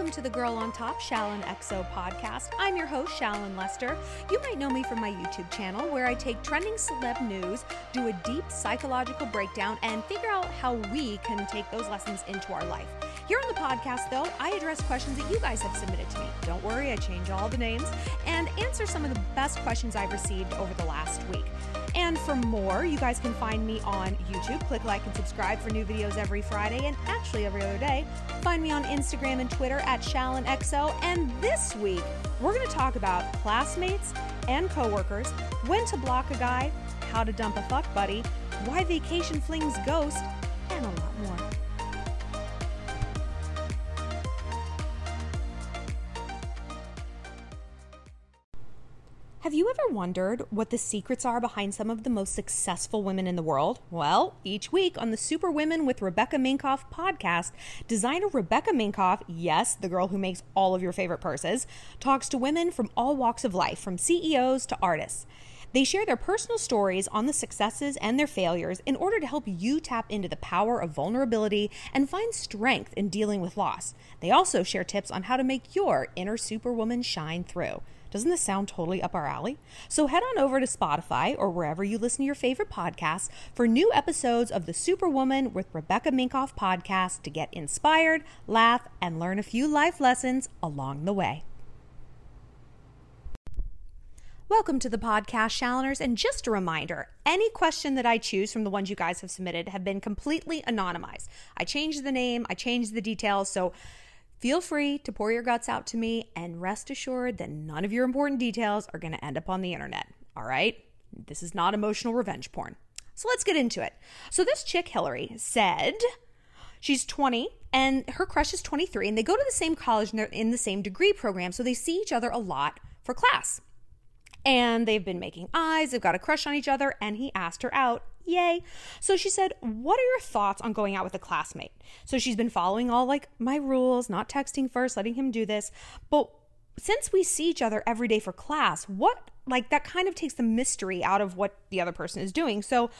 Welcome to the Girl on Top Shallon XO podcast. I'm your host, Shallon Lester. You might know me from my YouTube channel where I take trending celeb news, do a deep psychological breakdown, and figure out how we can take those lessons into our life. Here on the podcast, though, I address questions that you guys have submitted to me. Don't worry, I change all the names and answer some of the best questions I've received over the last week. And for more, you guys can find me on YouTube. Click like and subscribe for new videos every Friday and actually every other day. Find me on Instagram and Twitter at ShallonXO. And this week, we're going to talk about classmates and coworkers, when to block a guy, how to dump a fuck buddy, why vacation flings ghost, and a lot more. Wondered what the secrets are behind some of the most successful women in the world? Well, each week on the Superwomen with Rebecca Minkoff podcast, designer Rebecca Minkoff, yes, the girl who makes all of your favorite purses, talks to women from all walks of life, from CEOs to artists. They share their personal stories on the successes and their failures in order to help you tap into the power of vulnerability and find strength in dealing with loss. They also share tips on how to make your inner superwoman shine through. Doesn't this sound totally up our alley? So head on over to Spotify or wherever you listen to your favorite podcasts for new episodes of the Superwoman with Rebecca Minkoff podcast to get inspired, laugh, and learn a few life lessons along the way. Welcome to the podcast, Shalloners. And just a reminder any question that I choose from the ones you guys have submitted have been completely anonymized. I changed the name, I changed the details. So feel free to pour your guts out to me and rest assured that none of your important details are going to end up on the internet. All right? This is not emotional revenge porn. So let's get into it. So this chick, Hillary, said she's 20 and her crush is 23, and they go to the same college and they're in the same degree program. So they see each other a lot for class and they've been making eyes, they've got a crush on each other, and he asked her out. Yay. So she said, What are your thoughts on going out with a classmate? So she's been following all like my rules, not texting first, letting him do this. But since we see each other every day for class, what like that kind of takes the mystery out of what the other person is doing. So,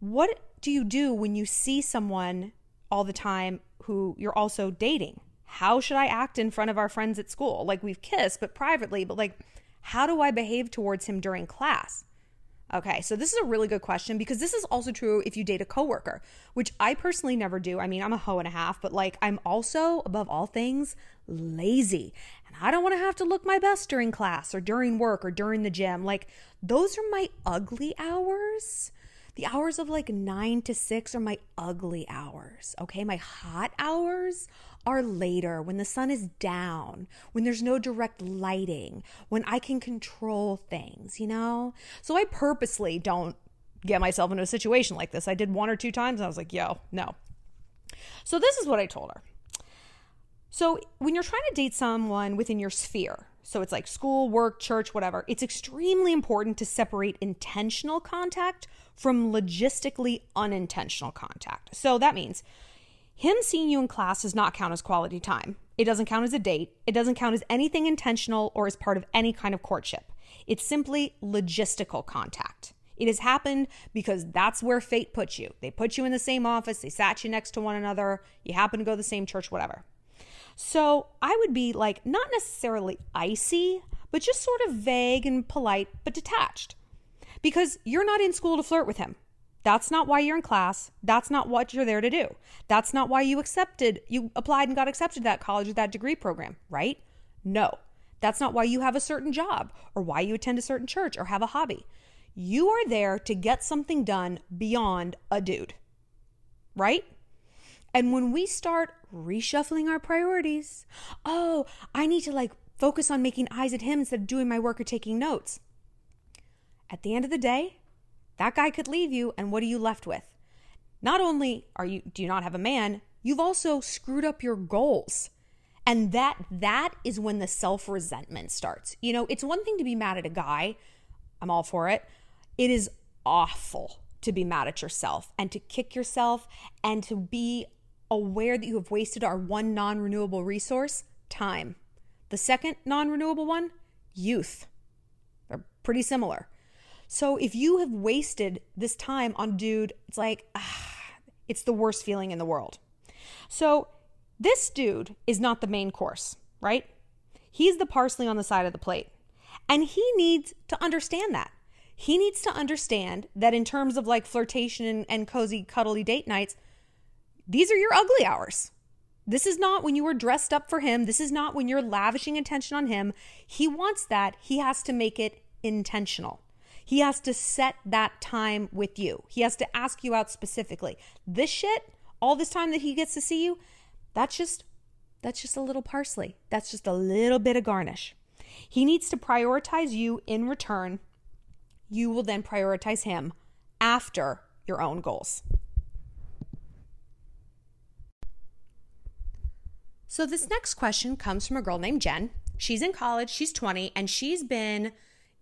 what do you do when you see someone all the time who you're also dating? How should I act in front of our friends at school? Like we've kissed, but privately, but like how do I behave towards him during class? Okay, so this is a really good question because this is also true if you date a coworker, which I personally never do. I mean, I'm a hoe and a half, but like I'm also, above all things, lazy. And I don't want to have to look my best during class or during work or during the gym. Like, those are my ugly hours. The hours of like nine to six are my ugly hours. Okay, my hot hours are later when the sun is down, when there's no direct lighting, when I can control things, you know? So I purposely don't get myself into a situation like this. I did one or two times and I was like, yo, no. So this is what I told her. So when you're trying to date someone within your sphere, so it's like school, work, church, whatever, it's extremely important to separate intentional contact from logistically unintentional contact. So that means him seeing you in class does not count as quality time. It doesn't count as a date. It doesn't count as anything intentional or as part of any kind of courtship. It's simply logistical contact. It has happened because that's where fate puts you. They put you in the same office, they sat you next to one another, you happen to go to the same church, whatever. So I would be like, not necessarily icy, but just sort of vague and polite, but detached. Because you're not in school to flirt with him. That's not why you're in class. That's not what you're there to do. That's not why you accepted, you applied and got accepted to that college or that degree program, right? No. That's not why you have a certain job or why you attend a certain church or have a hobby. You are there to get something done beyond a dude, right? And when we start reshuffling our priorities, oh, I need to like focus on making eyes at him instead of doing my work or taking notes. At the end of the day, that guy could leave you, and what are you left with? Not only are you do you not have a man, you've also screwed up your goals. And that that is when the self-resentment starts. You know, it's one thing to be mad at a guy. I'm all for it. It is awful to be mad at yourself and to kick yourself and to be aware that you have wasted our one non-renewable resource, time. The second non-renewable one, youth. They're pretty similar. So if you have wasted this time on dude, it's like, ah, it's the worst feeling in the world. So this dude is not the main course, right? He's the parsley on the side of the plate. And he needs to understand that. He needs to understand that in terms of like flirtation and, and cozy, cuddly date nights, these are your ugly hours. This is not when you were dressed up for him. This is not when you're lavishing attention on him. He wants that. He has to make it intentional. He has to set that time with you. He has to ask you out specifically. This shit, all this time that he gets to see you, that's just that's just a little parsley. That's just a little bit of garnish. He needs to prioritize you in return. You will then prioritize him after your own goals. So, this next question comes from a girl named Jen. She's in college, she's 20, and she's been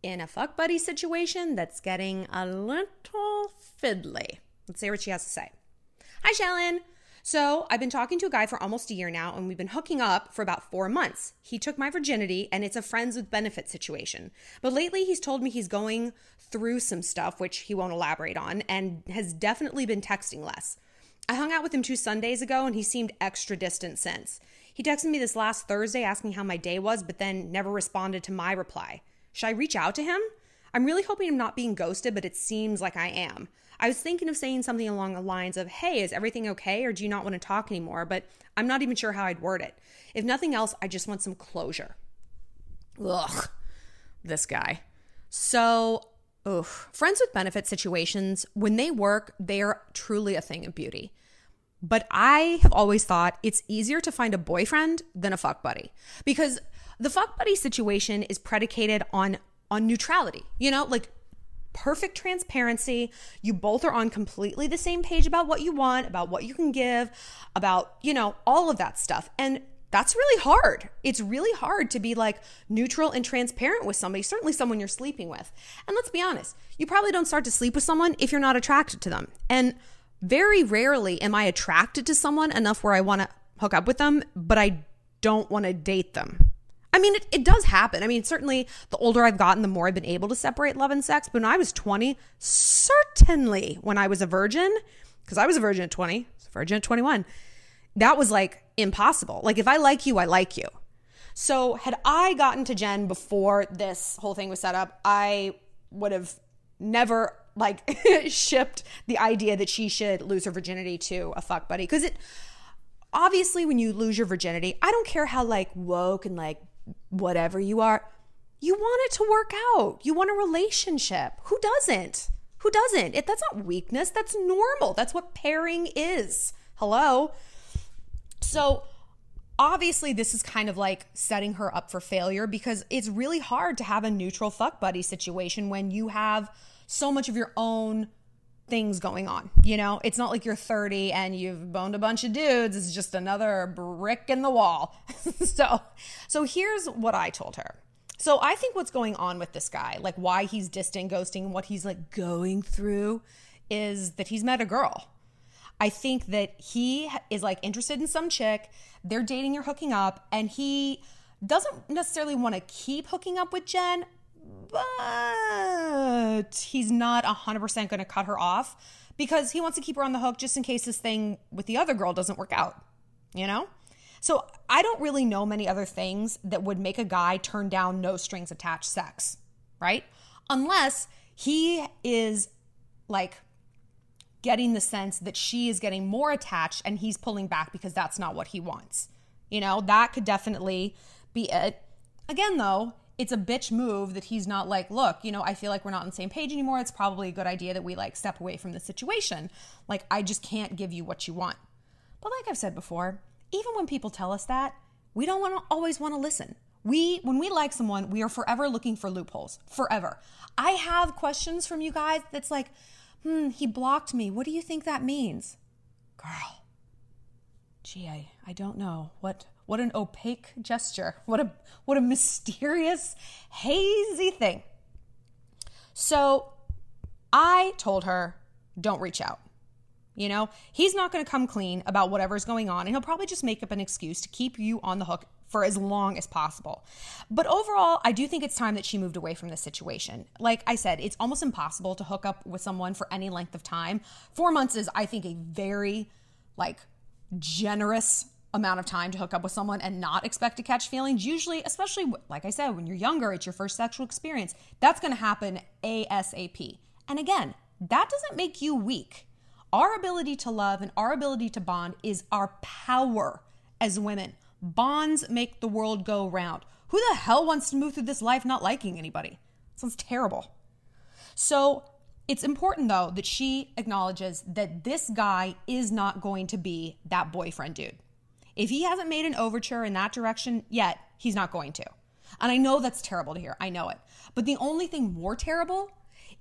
in a fuck buddy situation that's getting a little fiddly. Let's see what she has to say. Hi, Shallon. So, I've been talking to a guy for almost a year now, and we've been hooking up for about four months. He took my virginity, and it's a friends with benefits situation. But lately, he's told me he's going through some stuff, which he won't elaborate on, and has definitely been texting less. I hung out with him two Sundays ago, and he seemed extra distant since. He texted me this last Thursday asking how my day was, but then never responded to my reply. Should I reach out to him? I'm really hoping I'm not being ghosted, but it seems like I am. I was thinking of saying something along the lines of, Hey, is everything okay? Or do you not want to talk anymore? But I'm not even sure how I'd word it. If nothing else, I just want some closure. Ugh, this guy. So, ugh. Friends with benefit situations, when they work, they are truly a thing of beauty. But I have always thought it's easier to find a boyfriend than a fuck buddy because the fuck buddy situation is predicated on on neutrality. You know, like perfect transparency. You both are on completely the same page about what you want, about what you can give, about, you know, all of that stuff. And that's really hard. It's really hard to be like neutral and transparent with somebody, certainly someone you're sleeping with. And let's be honest, you probably don't start to sleep with someone if you're not attracted to them. And very rarely am I attracted to someone enough where I want to hook up with them, but I don't want to date them. I mean, it, it does happen. I mean, certainly the older I've gotten, the more I've been able to separate love and sex. But when I was 20, certainly when I was a virgin, because I was a virgin at 20, a virgin at 21, that was like impossible. Like, if I like you, I like you. So, had I gotten to Jen before this whole thing was set up, I would have never like shipped the idea that she should lose her virginity to a fuck buddy. Because it obviously, when you lose your virginity, I don't care how like woke and like whatever you are, you want it to work out. You want a relationship. Who doesn't? Who doesn't? That's not weakness. That's normal. That's what pairing is. Hello. So, obviously, this is kind of like setting her up for failure because it's really hard to have a neutral fuck buddy situation when you have so much of your own things going on. You know, it's not like you're 30 and you've boned a bunch of dudes. It's just another brick in the wall. so, so here's what I told her. So I think what's going on with this guy, like why he's distant ghosting and what he's like going through is that he's met a girl. I think that he is like interested in some chick, they're dating or hooking up, and he doesn't necessarily want to keep hooking up with Jen, but he's not 100% going to cut her off because he wants to keep her on the hook just in case this thing with the other girl doesn't work out, you know? So I don't really know many other things that would make a guy turn down no strings attached sex, right? Unless he is like getting the sense that she is getting more attached and he's pulling back because that's not what he wants. You know, that could definitely be it. Again, though, it's a bitch move that he's not like, look, you know, I feel like we're not on the same page anymore. It's probably a good idea that we like step away from the situation. Like, I just can't give you what you want. But like I've said before, even when people tell us that, we don't want to always want to listen. We, when we like someone, we are forever looking for loopholes. Forever. I have questions from you guys that's like, hmm, he blocked me. What do you think that means? Girl, gee, I, I don't know. What what an opaque gesture. What a what a mysterious, hazy thing. So I told her, don't reach out. You know, he's not going to come clean about whatever's going on, and he'll probably just make up an excuse to keep you on the hook for as long as possible. But overall, I do think it's time that she moved away from this situation. Like I said, it's almost impossible to hook up with someone for any length of time. Four months is, I think, a very like generous amount of time to hook up with someone and not expect to catch feelings. Usually, especially like I said, when you're younger, it's your first sexual experience. That's going to happen ASAP. And again, that doesn't make you weak. Our ability to love and our ability to bond is our power as women. Bonds make the world go round. Who the hell wants to move through this life not liking anybody? Sounds terrible. So it's important though that she acknowledges that this guy is not going to be that boyfriend dude. If he hasn't made an overture in that direction yet, he's not going to. And I know that's terrible to hear. I know it. But the only thing more terrible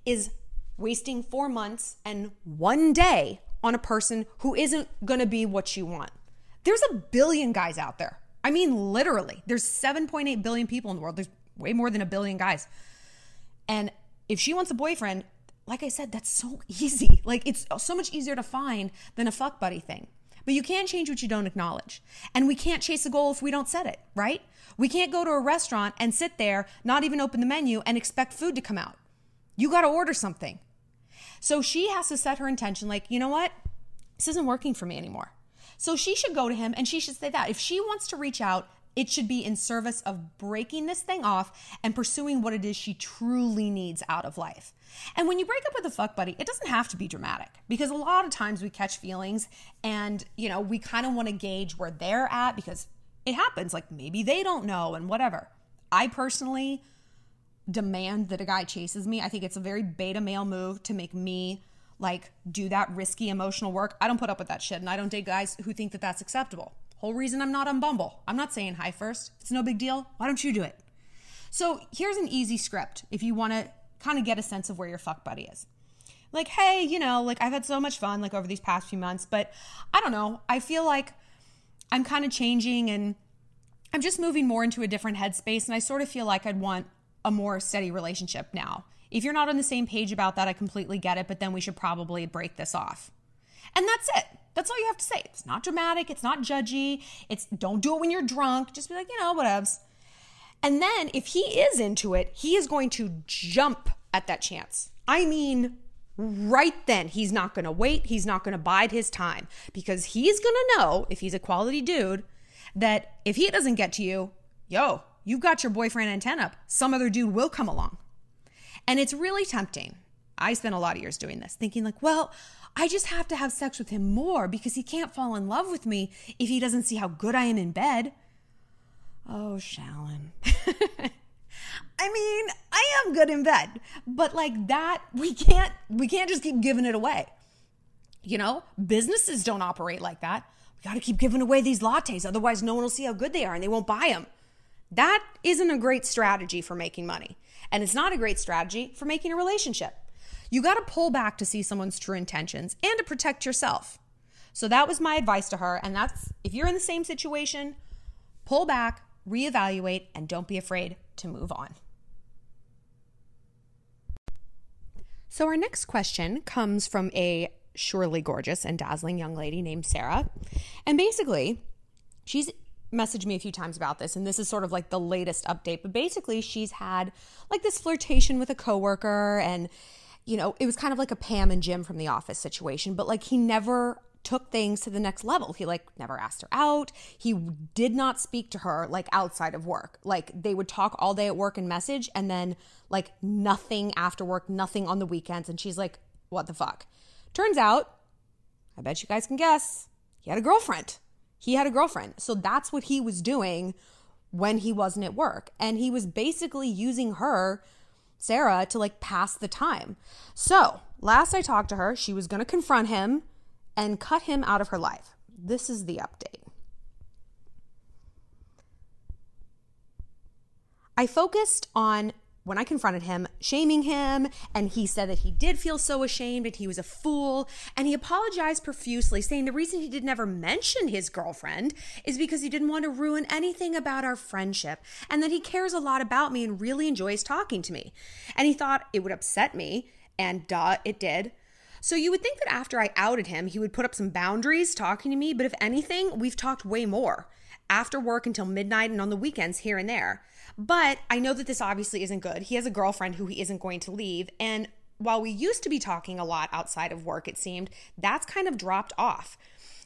is wasting four months and one day on a person who isn't going to be what you want. There's a billion guys out there. I mean, literally, there's 7.8 billion people in the world. There's way more than a billion guys. And if she wants a boyfriend, like I said, that's so easy. Like it's so much easier to find than a fuck buddy thing. But you can't change what you don't acknowledge. And we can't chase a goal if we don't set it, right? We can't go to a restaurant and sit there, not even open the menu, and expect food to come out. You got to order something. So she has to set her intention like, you know what? This isn't working for me anymore. So she should go to him and she should say that. If she wants to reach out, it should be in service of breaking this thing off and pursuing what it is she truly needs out of life. And when you break up with a fuck buddy, it doesn't have to be dramatic because a lot of times we catch feelings and, you know, we kind of want to gauge where they're at because it happens. Like maybe they don't know and whatever. I personally demand that a guy chases me. I think it's a very beta male move to make me like do that risky emotional work. I don't put up with that shit and I don't date guys who think that that's acceptable. Whole reason I'm not on Bumble. I'm not saying hi first. It's no big deal. Why don't you do it? So here's an easy script if you want to kind of get a sense of where your fuck buddy is. Like, hey, you know, like I've had so much fun like over these past few months, but I don't know. I feel like I'm kind of changing and I'm just moving more into a different headspace and I sort of feel like I'd want a more steady relationship now. If you're not on the same page about that, I completely get it, but then we should probably break this off. And that's it. That's all you have to say. It's not dramatic, it's not judgy. It's don't do it when you're drunk. Just be like, you know, whatevs. And then if he is into it, he is going to jump at that chance. I mean, right then, he's not going to wait. He's not going to bide his time because he's going to know if he's a quality dude that if he doesn't get to you, yo, you've got your boyfriend antenna up. Some other dude will come along. And it's really tempting. I spent a lot of years doing this, thinking, like, well, I just have to have sex with him more because he can't fall in love with me if he doesn't see how good I am in bed. Oh, Shallon. I mean, I am good in bed, but like that, we can't we can't just keep giving it away. You know, businesses don't operate like that. We got to keep giving away these lattes, otherwise no one will see how good they are and they won't buy them. That isn't a great strategy for making money. And it's not a great strategy for making a relationship. You got to pull back to see someone's true intentions and to protect yourself. So that was my advice to her. And that's if you're in the same situation, pull back, reevaluate, and don't be afraid to move on. So, our next question comes from a surely gorgeous and dazzling young lady named Sarah. And basically, she's messaged me a few times about this, and this is sort of like the latest update. But basically, she's had like this flirtation with a coworker, and you know, it was kind of like a Pam and Jim from The Office situation, but like he never took things to the next level. He like never asked her out. He did not speak to her like outside of work. Like they would talk all day at work and message and then like nothing after work, nothing on the weekends and she's like, "What the fuck?" Turns out, I bet you guys can guess, he had a girlfriend he had a girlfriend. So that's what he was doing when he wasn't at work. And he was basically using her, Sarah, to like pass the time. So last I talked to her, she was going to confront him and cut him out of her life. This is the update. I focused on when I confronted him, shaming him, and he said that he did feel so ashamed and he was a fool. And he apologized profusely, saying the reason he did never mention his girlfriend is because he didn't want to ruin anything about our friendship and that he cares a lot about me and really enjoys talking to me. And he thought it would upset me, and duh, it did. So you would think that after I outed him, he would put up some boundaries talking to me, but if anything, we've talked way more after work until midnight and on the weekends here and there. But I know that this obviously isn't good. He has a girlfriend who he isn't going to leave. And while we used to be talking a lot outside of work, it seemed, that's kind of dropped off.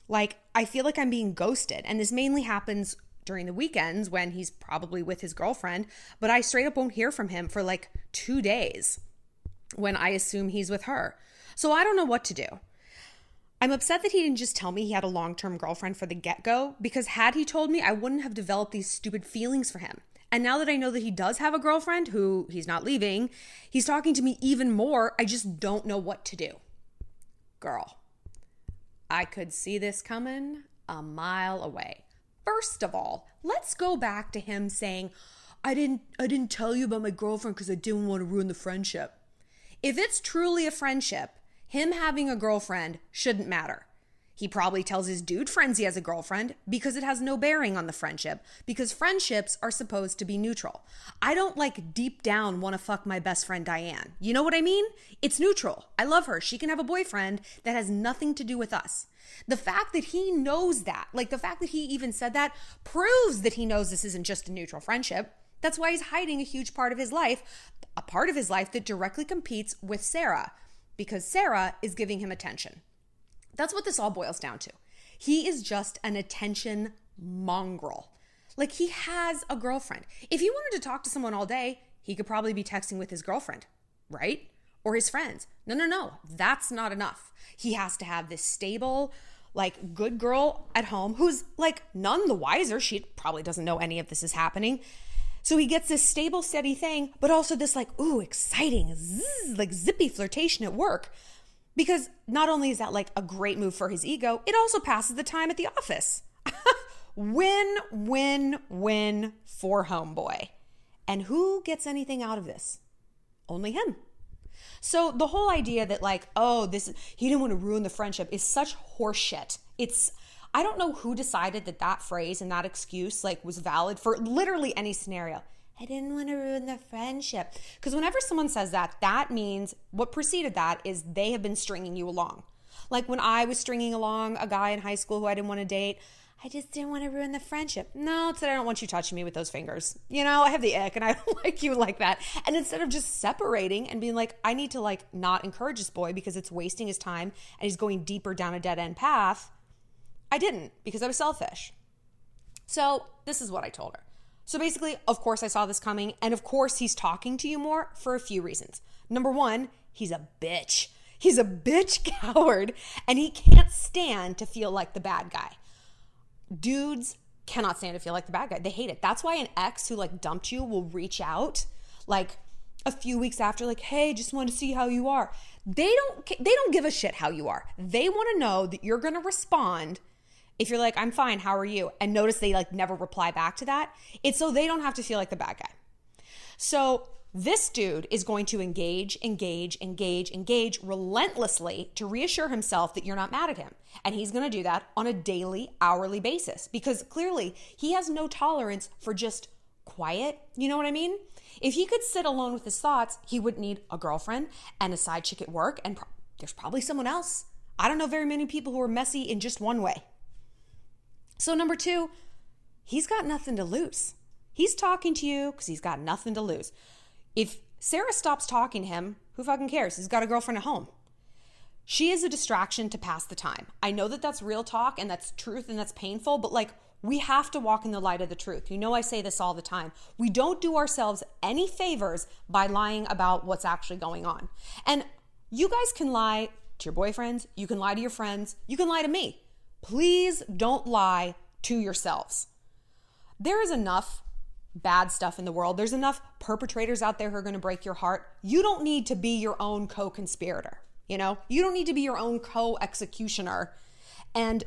Like, I feel like I'm being ghosted. And this mainly happens during the weekends when he's probably with his girlfriend, but I straight up won't hear from him for like two days when I assume he's with her. So I don't know what to do. I'm upset that he didn't just tell me he had a long term girlfriend for the get go, because had he told me, I wouldn't have developed these stupid feelings for him. And now that I know that he does have a girlfriend who he's not leaving, he's talking to me even more. I just don't know what to do. Girl, I could see this coming a mile away. First of all, let's go back to him saying, I didn't I didn't tell you about my girlfriend because I didn't want to ruin the friendship. If it's truly a friendship, him having a girlfriend shouldn't matter. He probably tells his dude friends he has a girlfriend because it has no bearing on the friendship, because friendships are supposed to be neutral. I don't like deep down want to fuck my best friend Diane. You know what I mean? It's neutral. I love her. She can have a boyfriend that has nothing to do with us. The fact that he knows that, like the fact that he even said that, proves that he knows this isn't just a neutral friendship. That's why he's hiding a huge part of his life, a part of his life that directly competes with Sarah, because Sarah is giving him attention. That's what this all boils down to. He is just an attention mongrel. Like he has a girlfriend. If he wanted to talk to someone all day, he could probably be texting with his girlfriend, right? Or his friends. No, no, no. That's not enough. He has to have this stable, like good girl at home who's like none the wiser. She probably doesn't know any of this is happening. So he gets this stable, steady thing, but also this like, ooh, exciting, zzz, like zippy flirtation at work. Because not only is that like a great move for his ego, it also passes the time at the office. win, win, win for Homeboy. And who gets anything out of this? Only him. So the whole idea that like, oh, this he didn't want to ruin the friendship is such horseshit. It's I don't know who decided that that phrase and that excuse like was valid for literally any scenario. I didn't want to ruin the friendship. Because whenever someone says that, that means what preceded that is they have been stringing you along. Like when I was stringing along a guy in high school who I didn't want to date, I just didn't want to ruin the friendship. No, it's that I don't want you touching me with those fingers. You know, I have the ick and I don't like you like that. And instead of just separating and being like, I need to like not encourage this boy because it's wasting his time and he's going deeper down a dead end path, I didn't because I was selfish. So this is what I told her. So basically, of course, I saw this coming. And of course, he's talking to you more for a few reasons. Number one, he's a bitch. He's a bitch coward and he can't stand to feel like the bad guy. Dudes cannot stand to feel like the bad guy. They hate it. That's why an ex who like dumped you will reach out like a few weeks after like, "Hey, just want to see how you are." They don't they don't give a shit how you are. They want to know that you're going to respond if you're like, I'm fine, how are you? And notice they like never reply back to that, it's so they don't have to feel like the bad guy. So this dude is going to engage, engage, engage, engage relentlessly to reassure himself that you're not mad at him. And he's going to do that on a daily, hourly basis because clearly he has no tolerance for just quiet. You know what I mean? If he could sit alone with his thoughts, he wouldn't need a girlfriend and a side chick at work, and pro- there's probably someone else. I don't know very many people who are messy in just one way. So, number two, he's got nothing to lose. He's talking to you because he's got nothing to lose. If Sarah stops talking to him, who fucking cares? He's got a girlfriend at home. She is a distraction to pass the time. I know that that's real talk and that's truth and that's painful, but like, we have to walk in the light of the truth. You know, I say this all the time. We don't do ourselves any favors by lying about what's actually going on. And you guys can lie to your boyfriends, you can lie to your friends, you can lie to me. Please don't lie to yourselves. There is enough bad stuff in the world. There's enough perpetrators out there who are going to break your heart. You don't need to be your own co conspirator. You know, you don't need to be your own co executioner and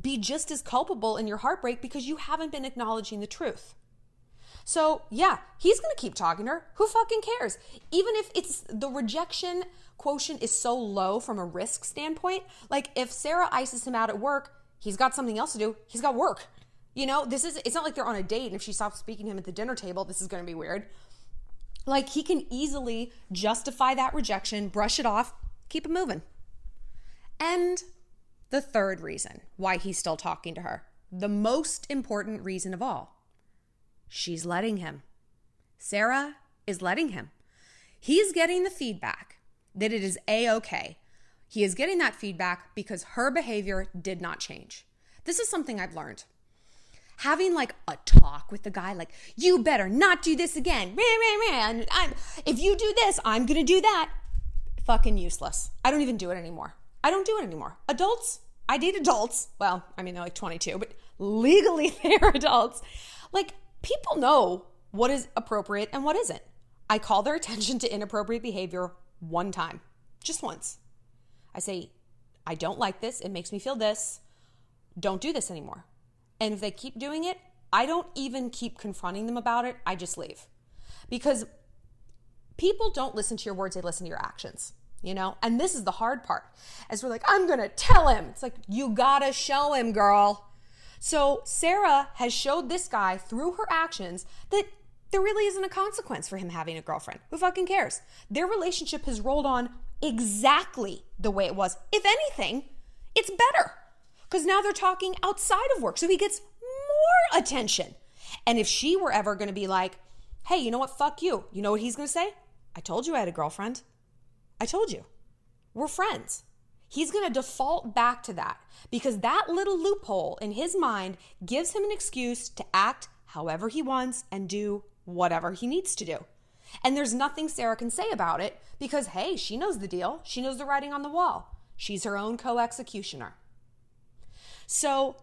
be just as culpable in your heartbreak because you haven't been acknowledging the truth. So, yeah, he's going to keep talking to her. Who fucking cares? Even if it's the rejection quotient is so low from a risk standpoint. Like if Sarah ices him out at work, he's got something else to do. He's got work. You know, this is it's not like they're on a date and if she stops speaking to him at the dinner table, this is going to be weird. Like he can easily justify that rejection, brush it off, keep it moving. And the third reason why he's still talking to her, the most important reason of all, she's letting him. Sarah is letting him. He's getting the feedback that it is a okay. He is getting that feedback because her behavior did not change. This is something I've learned. Having like a talk with the guy, like, you better not do this again. Man, if you do this, I'm going to do that. Fucking useless. I don't even do it anymore. I don't do it anymore. Adults, I date adults. Well, I mean, they're like 22, but legally they're adults. Like, people know what is appropriate and what isn't. I call their attention to inappropriate behavior one time, just once. I say, I don't like this. It makes me feel this. Don't do this anymore. And if they keep doing it, I don't even keep confronting them about it. I just leave. Because people don't listen to your words, they listen to your actions, you know? And this is the hard part. As we're like, I'm going to tell him. It's like, you got to show him, girl. So Sarah has showed this guy through her actions that there really isn't a consequence for him having a girlfriend. Who fucking cares? Their relationship has rolled on exactly the way it was. If anything, it's better because now they're talking outside of work. So he gets more attention. And if she were ever going to be like, hey, you know what? Fuck you. You know what he's going to say? I told you I had a girlfriend. I told you. We're friends. He's going to default back to that because that little loophole in his mind gives him an excuse to act however he wants and do whatever he needs to do. And there's nothing Sarah can say about it because, hey, she knows the deal. She knows the writing on the wall. She's her own co executioner. So,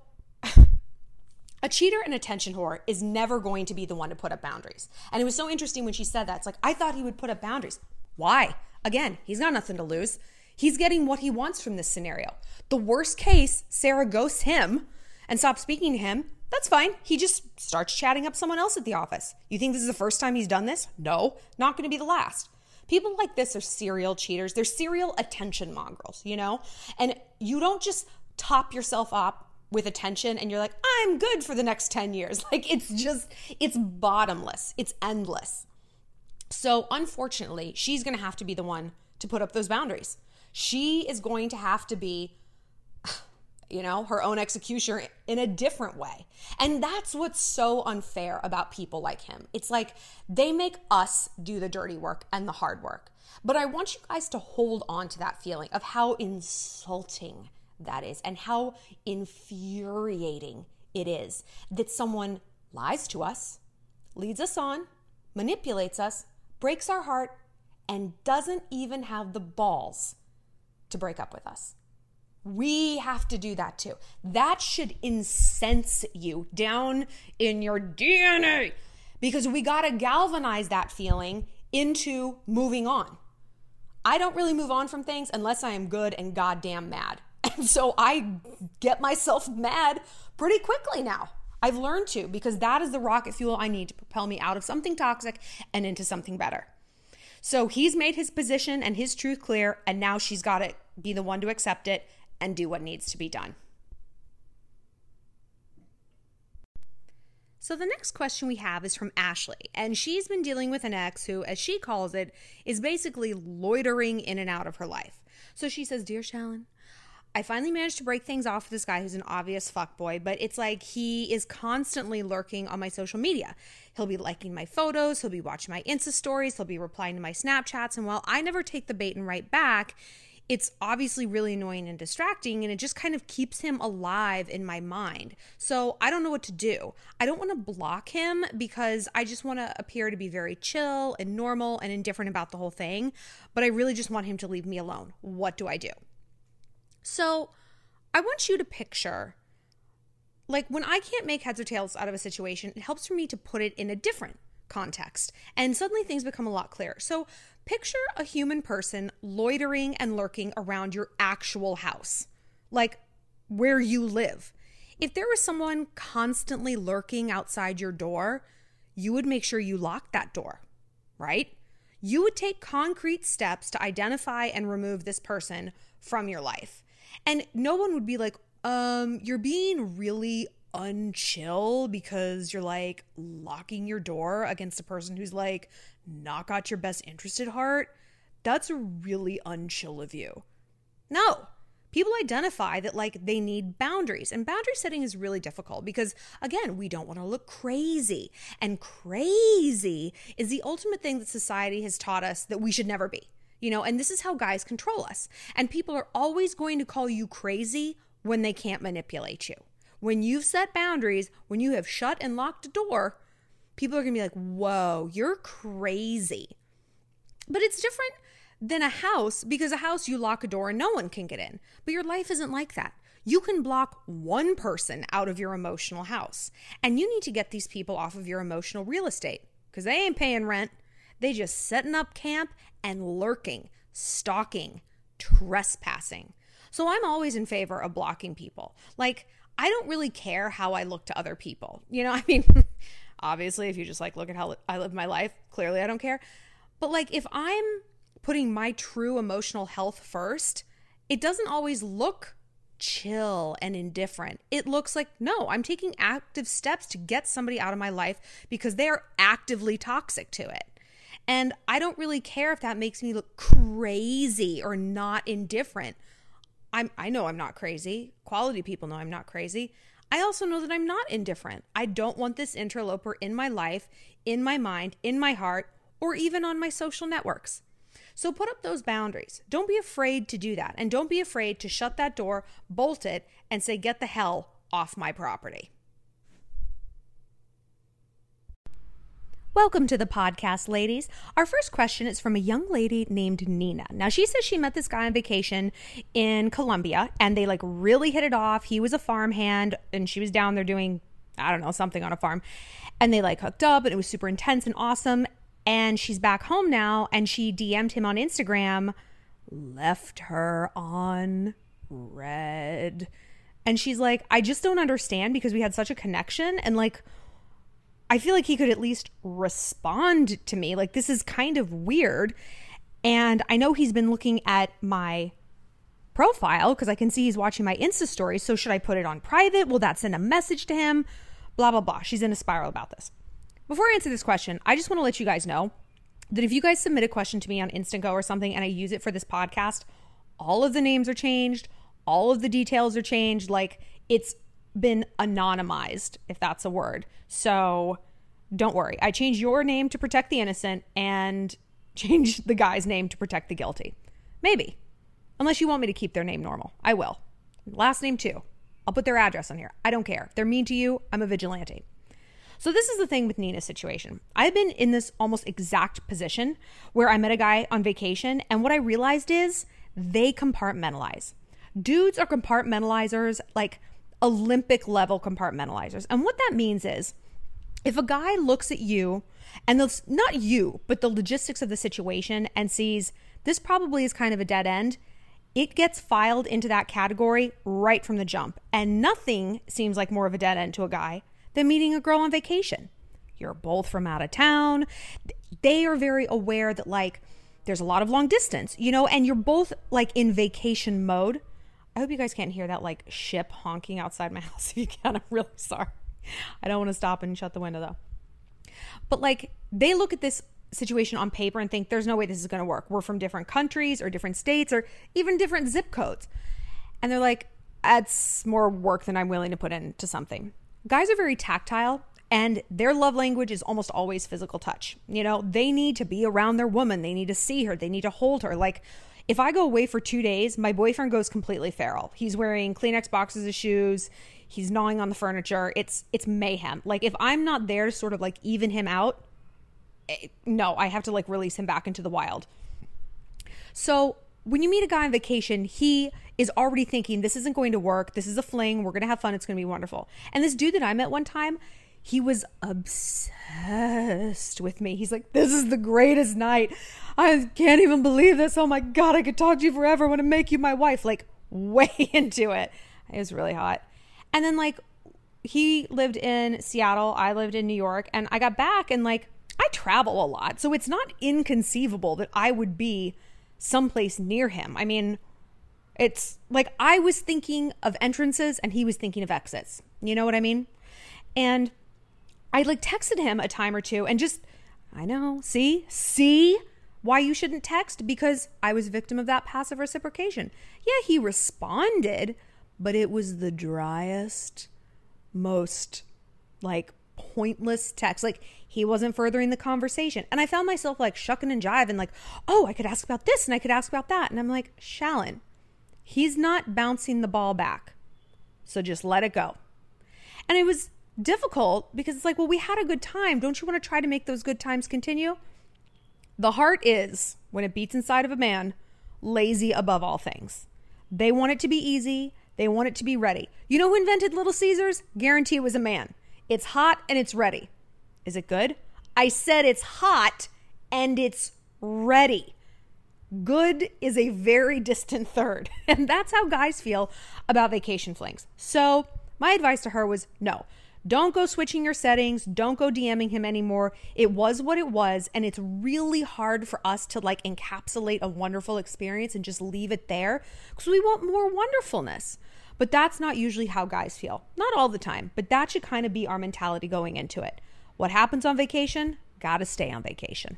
a cheater and attention whore is never going to be the one to put up boundaries. And it was so interesting when she said that. It's like, I thought he would put up boundaries. Why? Again, he's got nothing to lose. He's getting what he wants from this scenario. The worst case, Sarah ghosts him and stops speaking to him. That's fine. He just starts chatting up someone else at the office. You think this is the first time he's done this? No, not going to be the last. People like this are serial cheaters. They're serial attention mongrels, you know? And you don't just top yourself up with attention and you're like, I'm good for the next 10 years. Like it's just, it's bottomless, it's endless. So unfortunately, she's going to have to be the one to put up those boundaries. She is going to have to be, you know, her own executioner in a different way. And that's what's so unfair about people like him. It's like they make us do the dirty work and the hard work. But I want you guys to hold on to that feeling of how insulting that is and how infuriating it is that someone lies to us, leads us on, manipulates us, breaks our heart, and doesn't even have the balls to break up with us. We have to do that too. That should incense you down in your DNA because we got to galvanize that feeling into moving on. I don't really move on from things unless I am good and goddamn mad. And so I get myself mad pretty quickly now. I've learned to because that is the rocket fuel I need to propel me out of something toxic and into something better. So he's made his position and his truth clear, and now she's got to be the one to accept it and do what needs to be done. So the next question we have is from Ashley, and she's been dealing with an ex who, as she calls it, is basically loitering in and out of her life. So she says, Dear Shallon, I finally managed to break things off with this guy who's an obvious fuckboy, but it's like he is constantly lurking on my social media. He'll be liking my photos, he'll be watching my Insta stories, he'll be replying to my Snapchats, and while I never take the bait and write back, it's obviously really annoying and distracting, and it just kind of keeps him alive in my mind. So I don't know what to do. I don't want to block him because I just want to appear to be very chill and normal and indifferent about the whole thing, but I really just want him to leave me alone. What do I do? So I want you to picture like when I can't make heads or tails out of a situation, it helps for me to put it in a different context. And suddenly things become a lot clearer. So picture a human person loitering and lurking around your actual house, like where you live. If there was someone constantly lurking outside your door, you would make sure you locked that door, right? You would take concrete steps to identify and remove this person from your life. And no one would be like, um, you're being really unchill because you're like locking your door against a person who's like not got your best interest at heart. That's really unchill of you. No. People identify that like they need boundaries and boundary setting is really difficult because again, we don't want to look crazy. And crazy is the ultimate thing that society has taught us that we should never be. You know, and this is how guys control us. And people are always going to call you crazy when they can't manipulate you. When you've set boundaries, when you have shut and locked a door, people are going to be like, whoa, you're crazy. But it's different than a house because a house you lock a door and no one can get in. But your life isn't like that. You can block one person out of your emotional house. And you need to get these people off of your emotional real estate because they ain't paying rent. They just setting up camp and lurking, stalking, trespassing. So I'm always in favor of blocking people. Like, I don't really care how I look to other people. You know, I mean, obviously, if you just like look at how I live my life, clearly I don't care. But like, if I'm putting my true emotional health first, it doesn't always look chill and indifferent. It looks like, no, I'm taking active steps to get somebody out of my life because they are actively toxic to it. And I don't really care if that makes me look crazy or not indifferent. I'm I know I'm not crazy. Quality people know I'm not crazy. I also know that I'm not indifferent. I don't want this interloper in my life, in my mind, in my heart, or even on my social networks. So put up those boundaries. Don't be afraid to do that. And don't be afraid to shut that door, bolt it, and say, get the hell off my property. Welcome to the podcast, ladies. Our first question is from a young lady named Nina. Now, she says she met this guy on vacation in Colombia and they like really hit it off. He was a farmhand and she was down there doing, I don't know, something on a farm. And they like hooked up and it was super intense and awesome. And she's back home now and she DM'd him on Instagram, left her on read. And she's like, I just don't understand because we had such a connection and like, I feel like he could at least respond to me. Like, this is kind of weird. And I know he's been looking at my profile because I can see he's watching my Insta story. So, should I put it on private? Will that send a message to him? Blah, blah, blah. She's in a spiral about this. Before I answer this question, I just want to let you guys know that if you guys submit a question to me on Instagram or something and I use it for this podcast, all of the names are changed, all of the details are changed. Like, it's been anonymized, if that's a word. So don't worry. I changed your name to protect the innocent and change the guy's name to protect the guilty. Maybe. Unless you want me to keep their name normal. I will. Last name too. I'll put their address on here. I don't care. They're mean to you, I'm a vigilante. So this is the thing with Nina's situation. I've been in this almost exact position where I met a guy on vacation and what I realized is they compartmentalize. Dudes are compartmentalizers like Olympic level compartmentalizers. And what that means is if a guy looks at you and the, not you, but the logistics of the situation and sees this probably is kind of a dead end, it gets filed into that category right from the jump. And nothing seems like more of a dead end to a guy than meeting a girl on vacation. You're both from out of town. They are very aware that, like, there's a lot of long distance, you know, and you're both like in vacation mode. I hope you guys can't hear that like ship honking outside my house. If you can, I'm really sorry. I don't want to stop and shut the window though. But like they look at this situation on paper and think there's no way this is going to work. We're from different countries or different states or even different zip codes. And they're like, that's more work than I'm willing to put into something. Guys are very tactile and their love language is almost always physical touch. You know, they need to be around their woman, they need to see her, they need to hold her. Like if I go away for two days, my boyfriend goes completely feral. He's wearing Kleenex boxes of shoes. He's gnawing on the furniture. It's it's mayhem. Like if I'm not there to sort of like even him out, eh, no, I have to like release him back into the wild. So when you meet a guy on vacation, he is already thinking this isn't going to work. This is a fling. We're gonna have fun. It's gonna be wonderful. And this dude that I met one time, he was obsessed with me. He's like, This is the greatest night. I can't even believe this. Oh my God, I could talk to you forever. I want to make you my wife. Like, way into it. It was really hot. And then, like, he lived in Seattle. I lived in New York. And I got back and, like, I travel a lot. So it's not inconceivable that I would be someplace near him. I mean, it's like I was thinking of entrances and he was thinking of exits. You know what I mean? And I like texted him a time or two and just, I know, see, see why you shouldn't text because I was victim of that passive reciprocation. Yeah, he responded, but it was the driest, most like pointless text. Like He wasn't furthering the conversation. And I found myself like shucking and jiving, like, oh, I could ask about this and I could ask about that. And I'm like, Shallon, he's not bouncing the ball back. So just let it go. And it was difficult because it's like, well, we had a good time. Don't you want to try to make those good times continue? The heart is, when it beats inside of a man, lazy above all things. They want it to be easy. They want it to be ready. You know who invented Little Caesars? Guarantee it was a man. It's hot and it's ready. Is it good? I said it's hot and it's ready. Good is a very distant third. And that's how guys feel about vacation flings. So, my advice to her was no, don't go switching your settings. Don't go DMing him anymore. It was what it was. And it's really hard for us to like encapsulate a wonderful experience and just leave it there because we want more wonderfulness. But that's not usually how guys feel. Not all the time, but that should kind of be our mentality going into it. What happens on vacation? Gotta stay on vacation.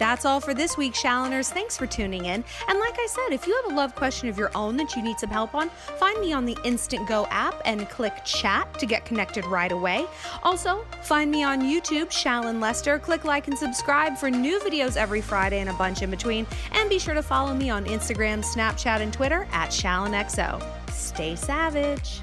That's all for this week, Shalloners. Thanks for tuning in. And like I said, if you have a love question of your own that you need some help on, find me on the Instant Go app and click chat to get connected right away. Also, find me on YouTube, Shallon Lester. Click like and subscribe for new videos every Friday and a bunch in between. And be sure to follow me on Instagram, Snapchat, and Twitter at ShallonXO. Stay savage.